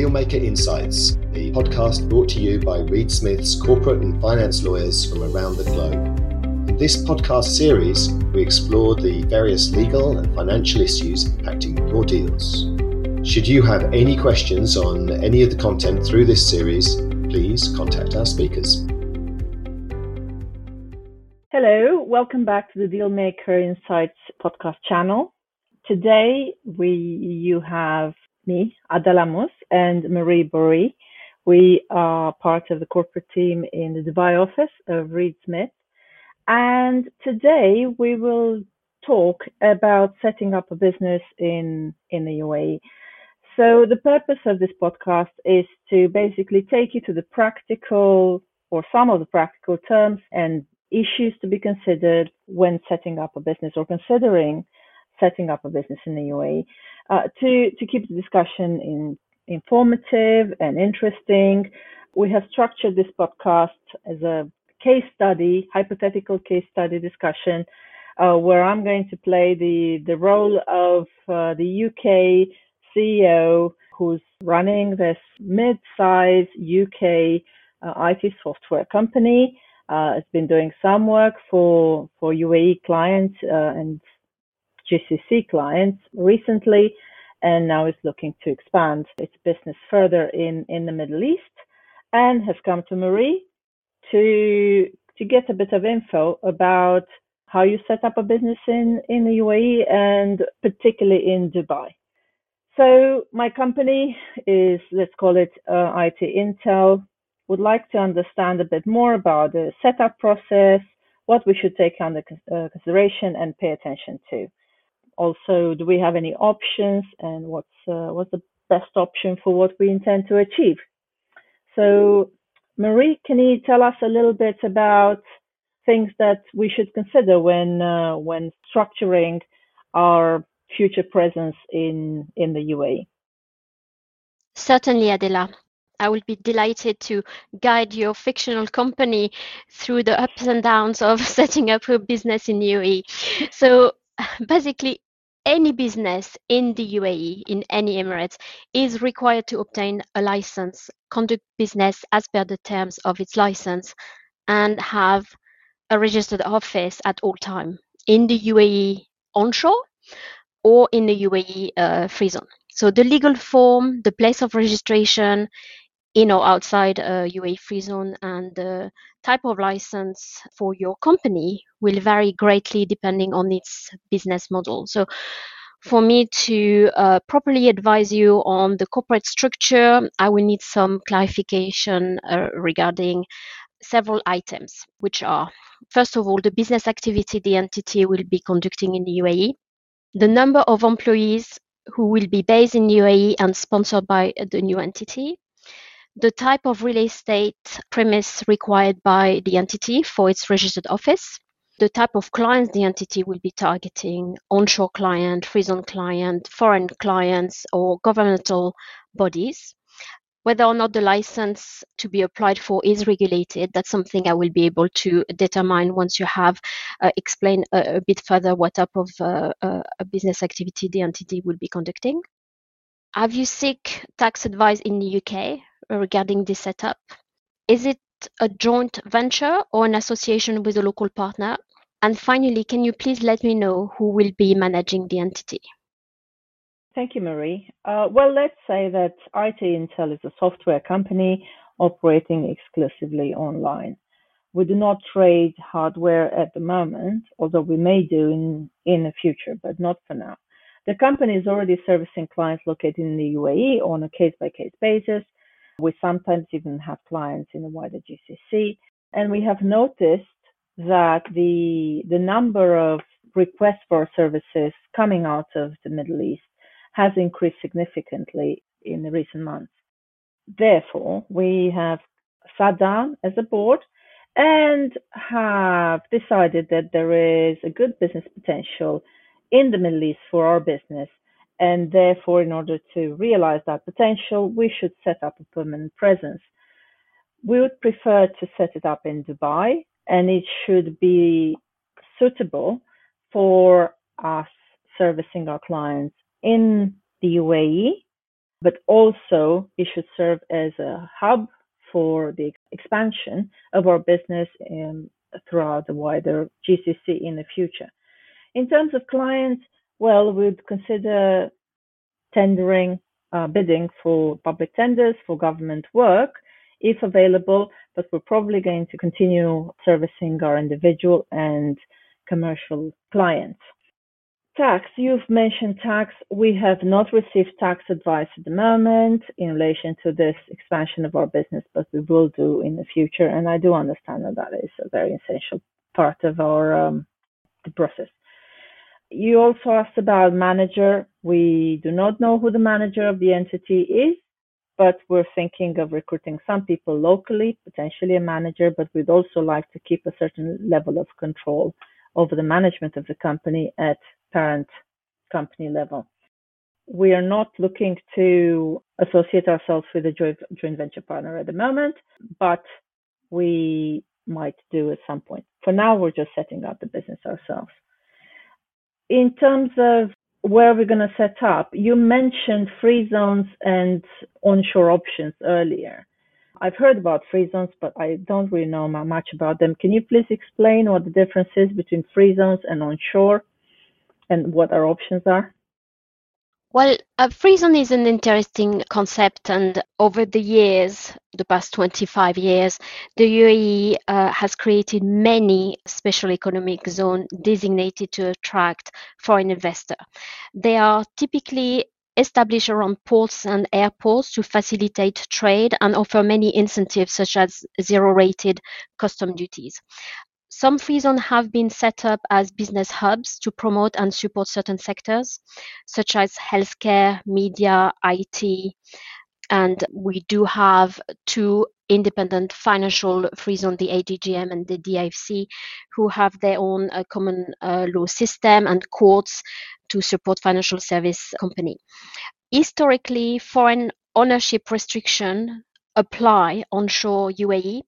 Dealmaker Insights, the podcast brought to you by Reed Smith's corporate and finance lawyers from around the globe. In this podcast series, we explore the various legal and financial issues impacting your deals. Should you have any questions on any of the content through this series, please contact our speakers. Hello, welcome back to the Dealmaker Insights podcast channel. Today we you have me, Adela Mues, and Marie Bory. We are part of the corporate team in the Dubai office of Reed Smith. And today we will talk about setting up a business in, in the UAE. So the purpose of this podcast is to basically take you to the practical or some of the practical terms and issues to be considered when setting up a business or considering setting up a business in the UAE. Uh, to to keep the discussion in, informative and interesting, we have structured this podcast as a case study, hypothetical case study discussion, uh, where I'm going to play the the role of uh, the UK CEO who's running this mid-sized UK uh, IT software company. Uh, has been doing some work for for UAE clients uh, and GCC clients recently, and now is looking to expand its business further in in the Middle East, and has come to Marie to to get a bit of info about how you set up a business in in the UAE and particularly in Dubai. So my company is, let's call it uh, IT Intel, would like to understand a bit more about the setup process, what we should take under uh, consideration and pay attention to. Also, do we have any options and what's, uh, what's the best option for what we intend to achieve? So Marie, can you tell us a little bit about things that we should consider when, uh, when structuring our future presence in, in the UAE. Certainly, Adela. I will be delighted to guide your fictional company through the ups and downs of setting up a business in UAE. So basically, any business in the UAE, in any Emirates, is required to obtain a license, conduct business as per the terms of its license, and have a registered office at all time in the UAE onshore or in the UAE uh, free zone. So the legal form, the place of registration, in or outside a UAE free zone, and the type of license for your company will vary greatly depending on its business model. So for me to uh, properly advise you on the corporate structure, I will need some clarification uh, regarding several items, which are first of all, the business activity the entity will be conducting in the UAE the number of employees who will be based in UAE and sponsored by the new entity, the type of real estate premise required by the entity for its registered office, the type of clients the entity will be targeting onshore client, free zone client, foreign clients, or governmental bodies, whether or not the license to be applied for is regulated, that's something I will be able to determine once you have uh, explained a, a, bit further what type of uh, uh, business activity the entity will be conducting. Have you seek tax advice in the UK regarding this setup? Is it a joint venture or an association with a local partner? And finally, can you please let me know who will be managing the entity? Thank you, Marie. Uh, well, let's say that IT Intel is a software company operating exclusively online. We do not trade hardware at the moment, although we may do in, in the future, but not for now. The company is already servicing clients located in the UAE on a case by case basis. We sometimes even have clients in the wider GCC. And we have noticed that the, the number of requests for services coming out of the Middle East has increased significantly in the recent months. Therefore, we have sat down as a board and have decided that there is a good business potential in the Middle East for our business. And therefore, in order to realize that potential, we should set up a permanent presence. We would prefer to set it up in Dubai, and it should be suitable for us servicing our clients in the UAE but also it should serve as a hub for the expansion of our business in, throughout the wider GCC in the future. In terms of clients, well, we'd consider tendering, uh, bidding for public tenders for government work if available, but we're probably going to continue servicing our individual and commercial clients. Tax, you've mentioned tax. We have not received tax advice at the moment in relation to this expansion of our business, but we will do in the future. And I do understand that that is a very essential part of our um, the process. You also asked about manager. We do not know who the manager of the entity is, but we're thinking of recruiting some people locally, potentially a manager, but we'd also like to keep a certain level of control over the management of the company at parent company level. We are not looking to associate ourselves with a joint, venture partner at the moment, but we might do at some point. For now, we're just setting up the business ourselves. In terms of where we're going to set up, you mentioned free zones and onshore options earlier. I've heard about free zones, but I don't really know much about them. Can you please explain what the difference is between free zones and onshore and what our options are? Well, a free zone is an interesting concept, and over the years, the past 25 years, the UAE uh, has created many special economic zones designated to attract foreign investors. They are typically established around ports and airports to facilitate trade and offer many incentives such as zero rated custom duties. Some free zones have been set up as business hubs to promote and support certain sectors, such as healthcare, media, IT, and we do have two independent financial free zone, the ADGM and the DIFC, who have their own uh, common uh, law system and courts to support financial service company. Historically, foreign ownership restriction apply onshore UAE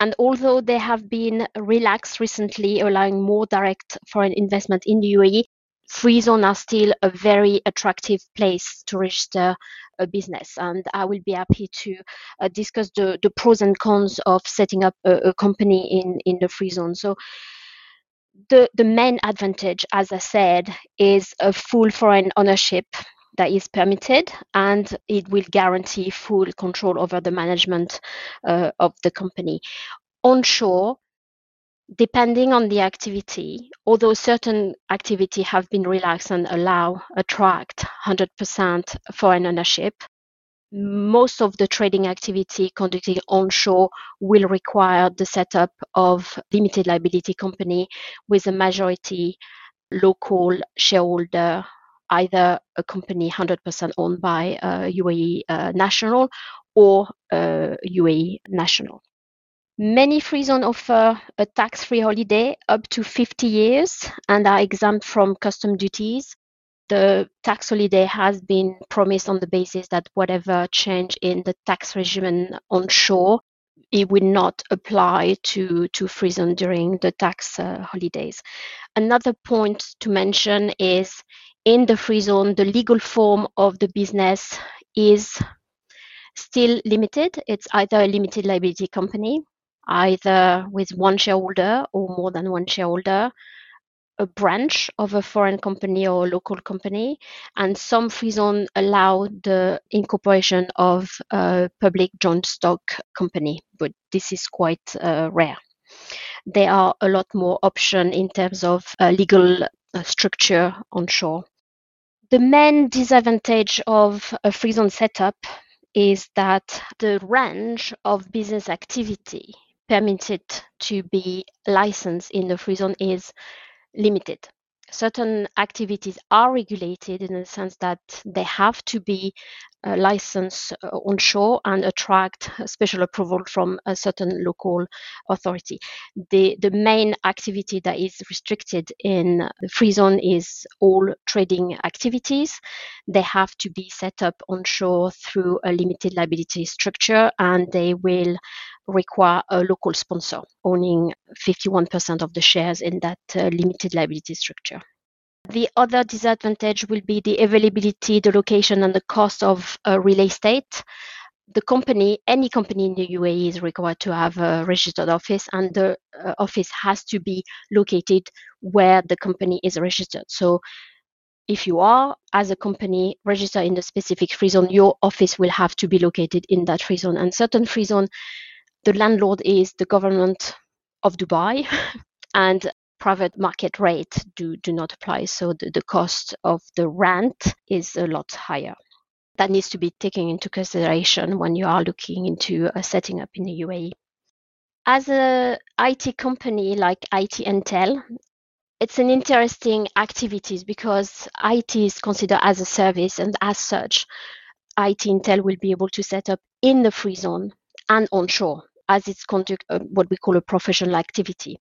and although they have been relaxed recently, allowing more direct foreign investment in the UAE, free zone are still a very attractive place to register a business. And I will be happy to uh, discuss the, the pros and cons of setting up a, a company in, in the free zone. So the, the main advantage, as I said, is a full foreign ownership that is permitted and it will guarantee full control over the management uh, of the company. Onshore, depending on the activity, although certain activity have been relaxed and allow attract 100% foreign ownership, most of the trading activity conducted onshore will require the setup of limited liability company with a majority local shareholder either a company 100% owned by a UAE uh, national or a UAE national. Many free zones offer a tax-free holiday up to 50 years and are exempt from custom duties. The tax holiday has been promised on the basis that whatever change in the tax regime onshore, it will not apply to, to free during the tax uh, holidays. Another point to mention is in the free zone, the legal form of the business is still limited. It's either a limited liability company, either with one shareholder or more than one shareholder, a branch of a foreign company or a local company, and some free zone allow the incorporation of a public joint stock company, but this is quite uh, rare. There are a lot more options in terms of uh, legal uh, structure onshore. The main disadvantage of a free zone setup is that the range of business activity permitted to be licensed in the free zone is limited. Certain activities are regulated in the sense that they have to be licensed uh, onshore and attract special approval from a certain local authority. The, the main activity that is restricted in the free zone is all trading activities. They have to be set up onshore through a limited liability structure and they will require a local sponsor owning 51% of the shares in that uh, limited liability structure. The other disadvantage will be the availability, the location, and the cost of real estate. The company, any company in the UAE is required to have a registered office, and the uh, office has to be located where the company is registered. So, if you are, as a company, registered in the specific free zone, your office will have to be located in that free zone. And certain free zone, the landlord is the government of Dubai, and private market rate do, do not apply. So the, the cost of the rent is a lot higher. That needs to be taken into consideration when you are looking into uh, setting up in the UAE. As a IT company like IT Intel, it's an interesting activities because IT is considered as a service and as such, IT Intel will be able to set up in the free zone and onshore as it's conduct uh, what we call a professional activity.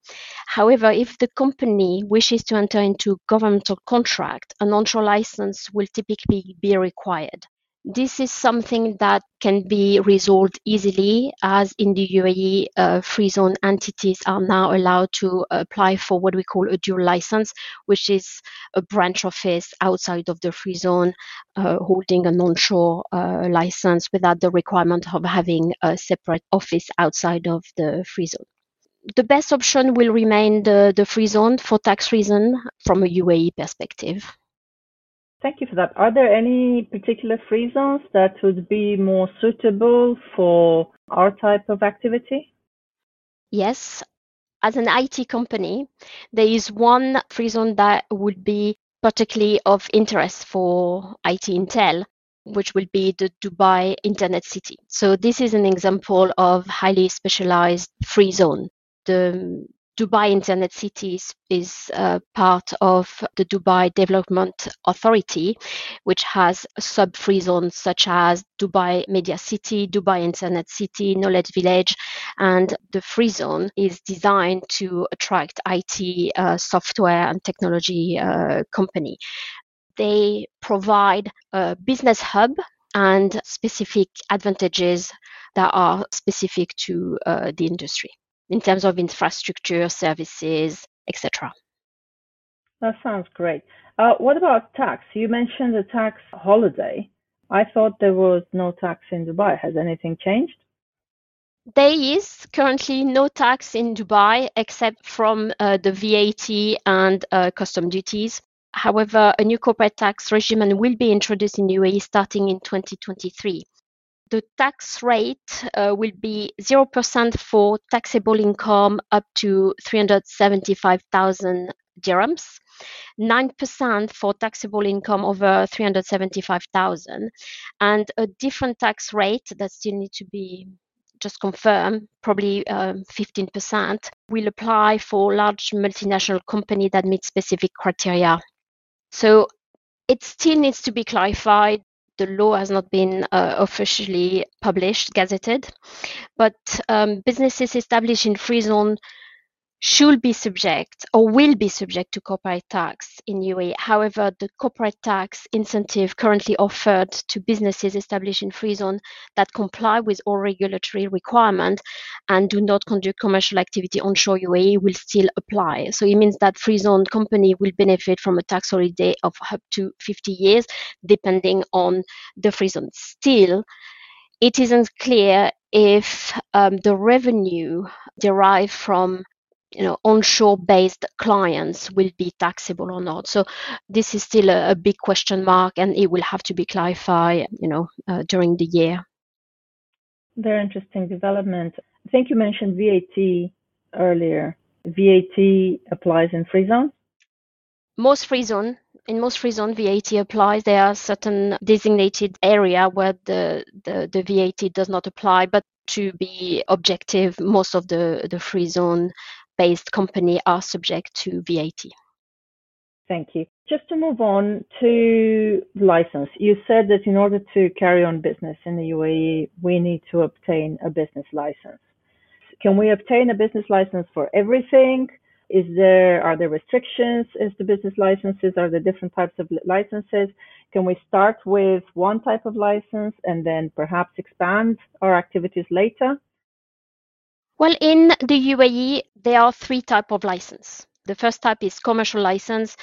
However, if the company wishes to enter into governmental contract, an onshore license will typically be required. This is something that can be resolved easily as in the UAE, uh, free zone entities are now allowed to apply for what we call a dual license, which is a branch office outside of the free zone uh, holding a non-shore uh, license without the requirement of having a separate office outside of the free zone the best option will remain the, the free zone for tax reason from a UAE perspective. Thank you for that. Are there any particular free zones that would be more suitable for our type of activity? Yes. As an IT company, there is one free zone that would be particularly of interest for IT Intel, which will be the Dubai Internet City. So this is an example of highly specialized free zone. The Dubai Internet City is, is uh, part of the Dubai Development Authority, which has sub-free zones such as Dubai Media City, Dubai Internet City, Knowledge Village, and the free zone is designed to attract IT uh, software and technology uh, company. They provide a business hub and specific advantages that are specific to uh, the industry in terms of infrastructure, services, etc. That sounds great. Uh, what about tax? You mentioned the tax holiday. I thought there was no tax in Dubai. Has anything changed? There is currently no tax in Dubai except from uh, the VAT and uh, custom duties. However, a new corporate tax regime will be introduced in UAE starting in 2023 the tax rate uh, will be 0% for taxable income up to 375,000 dirhams, 9% for taxable income over 375,000, and a different tax rate that still need to be just confirmed, probably um, 15%, will apply for large multinational company that meet specific criteria. So it still needs to be clarified the law has not been uh, officially published, gazetted, but um, businesses established in free zone should be subject or will be subject to corporate tax in UAE. However, the corporate tax incentive currently offered to businesses established in free zone that comply with all regulatory requirements and do not conduct commercial activity onshore UAE will still apply. So it means that free zone company will benefit from a tax holiday of up to 50 years, depending on the free zone. Still, it isn't clear if um, the revenue derived from you know onshore based clients will be taxable or not. So this is still a, a big question mark and it will have to be clarified you know uh, during the year. Very interesting development. I think you mentioned vat earlier. Vat applies in free zone? Most free zone in most free zone VAT applies. There are certain designated area where the, the, the VAT does not apply, but to be objective, most of the, the free zone based company are subject to VAT. Thank you. Just to move on to license, you said that in order to carry on business in the UAE, we need to obtain a business license. Can we obtain a business license for everything? Is there are there restrictions as to business licenses? Are there different types of licenses? Can we start with one type of license and then perhaps expand our activities later? Well, in the UAE, there are three type of license. The first type is commercial license.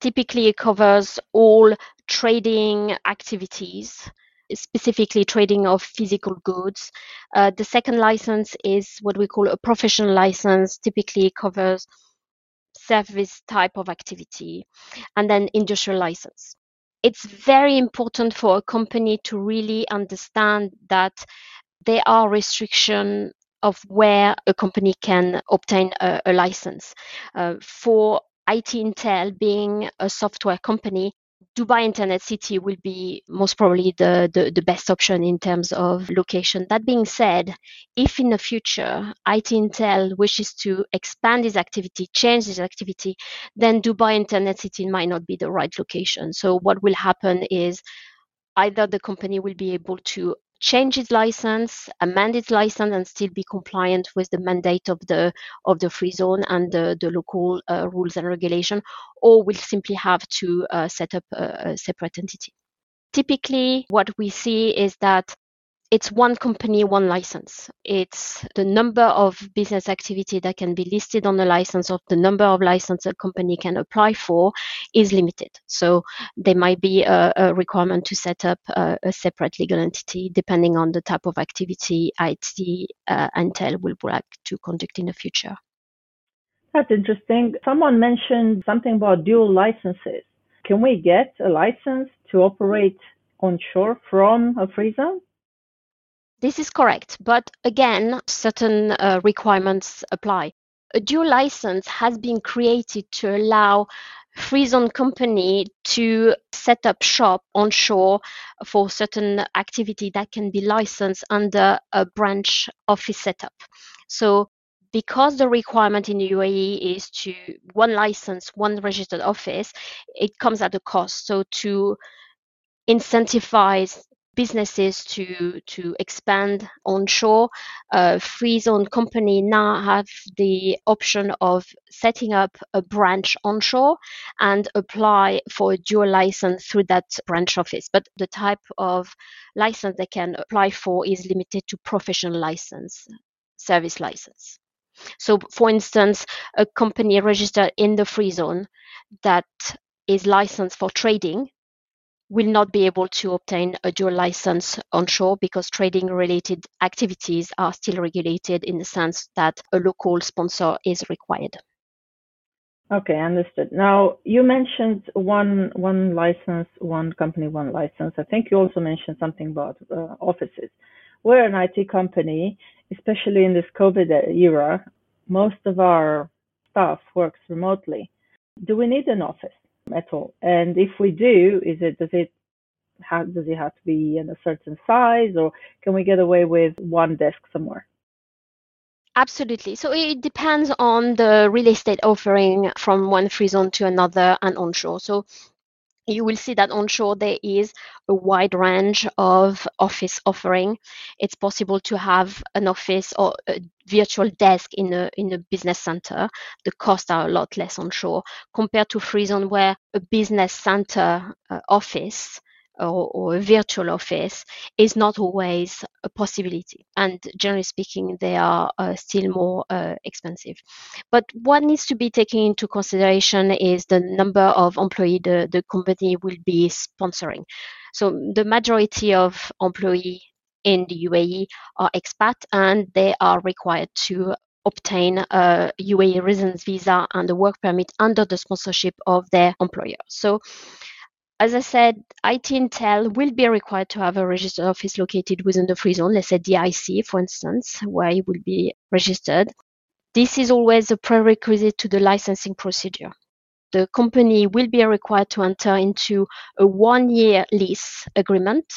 Typically, it covers all trading activities, specifically trading of physical goods. Uh, the second license is what we call a professional license. Typically, it covers service type of activity, and then industrial license. It's very important for a company to really understand that there are restrictions of where a company can obtain a, a license. Uh, for IT Intel being a software company, Dubai Internet City will be most probably the, the, the, best option in terms of location. That being said, if in the future IT Intel wishes to expand its activity, change its activity, then Dubai Internet City might not be the right location. So what will happen is either the company will be able to change its license, amend its license, and still be compliant with the mandate of the of the free zone and the, the local uh, rules and regulation, or will simply have to uh, set up a, a separate entity. Typically, what we see is that it's one company, one license. It's the number of business activity that can be listed on the license of the number of license a company can apply for is limited. So there might be a, a requirement to set up a, a, separate legal entity depending on the type of activity IT uh, Intel will like to conduct in the future. That's interesting. Someone mentioned something about dual licenses. Can we get a license to operate onshore from a free zone? This is correct, but again, certain uh, requirements apply. A dual license has been created to allow free zone company to set up shop onshore for certain activity that can be licensed under a branch office setup. So because the requirement in the UAE is to one license, one registered office, it comes at a cost. So to incentivize businesses to to expand onshore. Uh, free zone company now have the option of setting up a branch onshore and apply for a dual license through that branch office. But the type of license they can apply for is limited to professional license, service license. So, for instance, a company registered in the free zone that is licensed for trading will not be able to obtain a dual license onshore because trading related activities are still regulated in the sense that a local sponsor is required. Okay, understood. Now you mentioned one one license, one company, one license. I think you also mentioned something about uh, offices. We're an IT company, especially in this COVID era. Most of our staff works remotely. Do we need an office? At all? And if we do, is it does it have does it have to be in a certain size, or can we get away with one desk somewhere? Absolutely. So it depends on the real estate offering from one free zone to another and onshore. So you will see that onshore there is a wide range of office offering. It's possible to have an office or a virtual desk in a in a business center. The costs are a lot less onshore compared to free zone where a business center uh, office or, or, a virtual office is not always a possibility. And generally speaking, they are uh, still more uh, expensive. But what needs to be taken into consideration is the number of employees the, the company will be sponsoring. So the majority of employees in the UAE are expat and they are required to obtain a UAE residence visa and a work permit under the sponsorship of their employer. So as I said, IT Intel will be required to have a registered office located within the free zone, let's say DIC, for instance, where it will be registered. This is always a prerequisite to the licensing procedure. The company will be required to enter into a one year lease agreement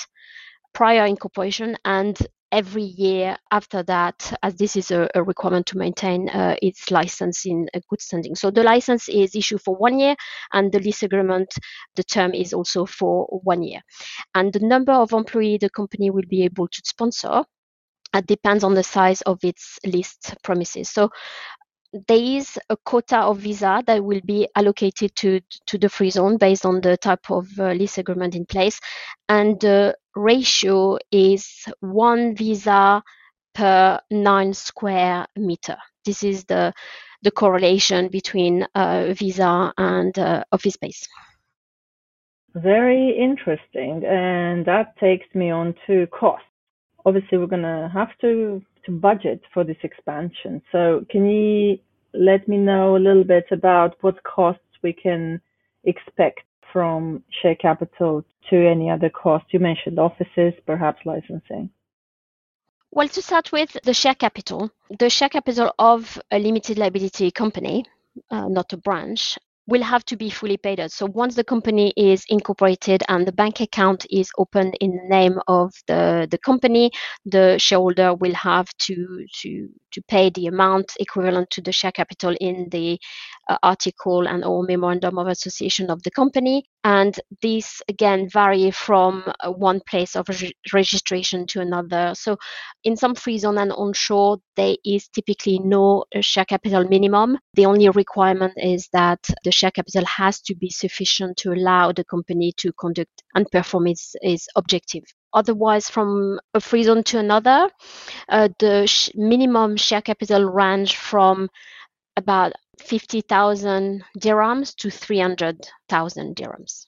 prior incorporation and every year after that, as this is a, a requirement to maintain uh, its license in good standing. So the license is issued for one year, and the lease agreement, the term is also for one year. And the number of employees the company will be able to sponsor uh, depends on the size of its leased premises. So there is a quota of visa that will be allocated to, to the free zone based on the type of uh, lease agreement in place. And the ratio is one visa per nine square meter. This is the the correlation between uh, visa and uh, office space. Very interesting. And that takes me on to cost. Obviously, we're going to have to, to budget for this expansion. So, can you let me know a little bit about what costs we can expect from share capital to any other costs? You mentioned offices, perhaps licensing. Well, to start with, the share capital. The share capital of a limited liability company, uh, not a branch, will have to be fully paid out. So once the company is incorporated and the bank account is opened in the name of the, the company, the shareholder will have to, to, to pay the amount equivalent to the share capital in the uh, article and or memorandum of association of the company. And these again vary from uh, one place of re- registration to another. So in some free zone and onshore, there is typically no uh, share capital minimum. The only requirement is that the share capital has to be sufficient to allow the company to conduct and perform its, its objective. Otherwise, from a free zone to another, uh, the sh- minimum share capital range from about 50,000 dirhams to 300,000 dirhams.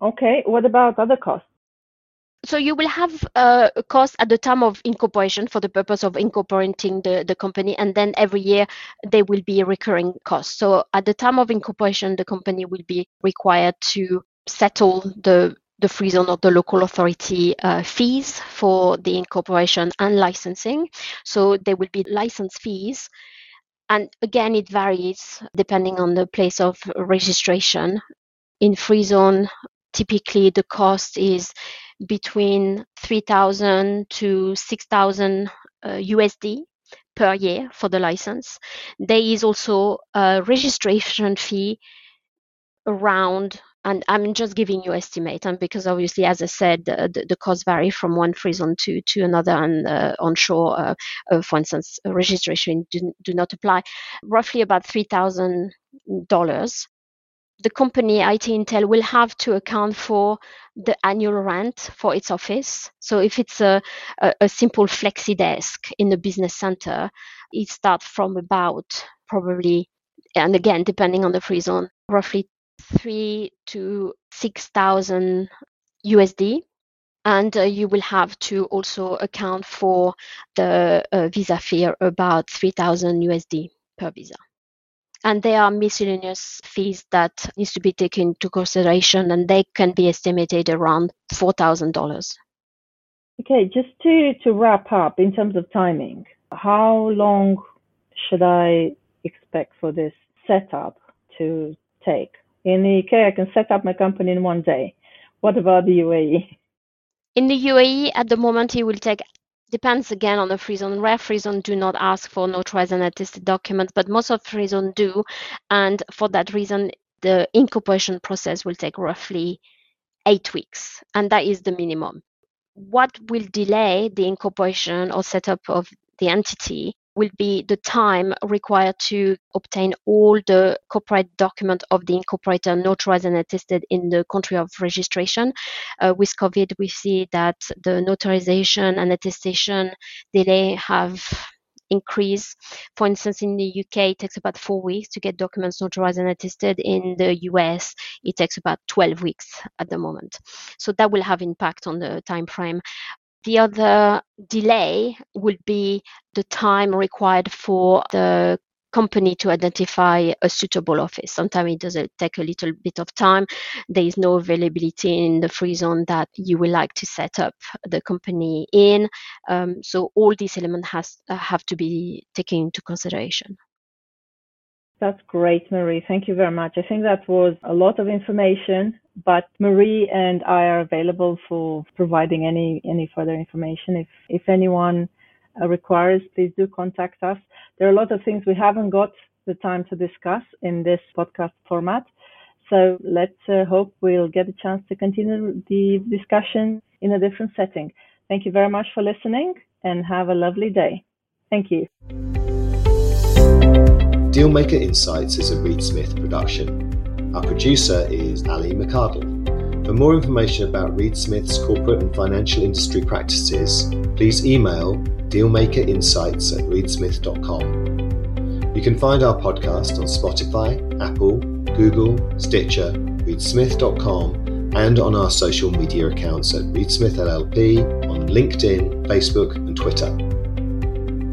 Okay, what about other costs? So you will have uh, a cost at the time of incorporation for the purpose of incorporating the, the company, and then every year there will be a recurring cost. So at the time of incorporation, the company will be required to settle the the free zone or the local authority uh, fees for the incorporation and licensing. So there will be license fees. And again, it varies depending on the place of registration. In free zone, typically the cost is between 3,000 to 6,000 uh, USD per year for the license. There is also a registration fee around and I'm just giving you estimate, and because obviously, as I said, the, the costs vary from one free zone to, to another, and uh, onshore, uh, uh, for instance, registration do, do not apply. Roughly about three thousand dollars the company IT Intel will have to account for the annual rent for its office. So if it's a, a, a simple flexi desk in the business center, it starts from about probably, and again, depending on the free zone, roughly three to six thousand USD. And uh, you will have to also account for the uh, visa fee, about 3,000 USD per visa and there are miscellaneous fees that needs to be taken into consideration and they can be estimated around $4000 okay just to to wrap up in terms of timing how long should i expect for this setup to take in the uk i can set up my company in one day what about the uae in the uae at the moment it will take depends again on the free zone. Rare free zone do not ask for notarized and attested documents, but most of free zone do. And for that reason, the incorporation process will take roughly eight weeks, and that is the minimum. What will delay the incorporation or setup of the entity will be the time required to obtain all the corporate document of the incorporator notarized and attested in the country of registration. Uh, with COVID, we see that the notarization and attestation delay have increased. For instance, in the UK, it takes about four weeks to get documents notarized and attested. In the US, it takes about 12 weeks at the moment. So that will have impact on the time frame. The other delay would be the time required for the company to identify a suitable office. Sometimes it does take a little bit of time. There is no availability in the free zone that you would like to set up the company in. Um, so all these elements has have to be taken into consideration. That's great, Marie. Thank you very much. I think that was a lot of information, but Marie and I are available for providing any any further information. If if anyone uh, requires, please do contact us. There are a lot of things we haven't got the time to discuss in this podcast format. So let's uh, hope we'll get a chance to continue the discussion in a different setting. Thank you very much for listening and have a lovely day. Thank you. Dealmaker Insights is a Reed Smith production. Our producer is Ali McCardle. For more information about Reed Smith's corporate and financial industry practices, please email dealmakerinsights at reedsmith.com. You can find our podcast on Spotify, Apple, Google, Stitcher, reedsmith.com, and on our social media accounts at Reedsmith LLP on LinkedIn, Facebook, and Twitter.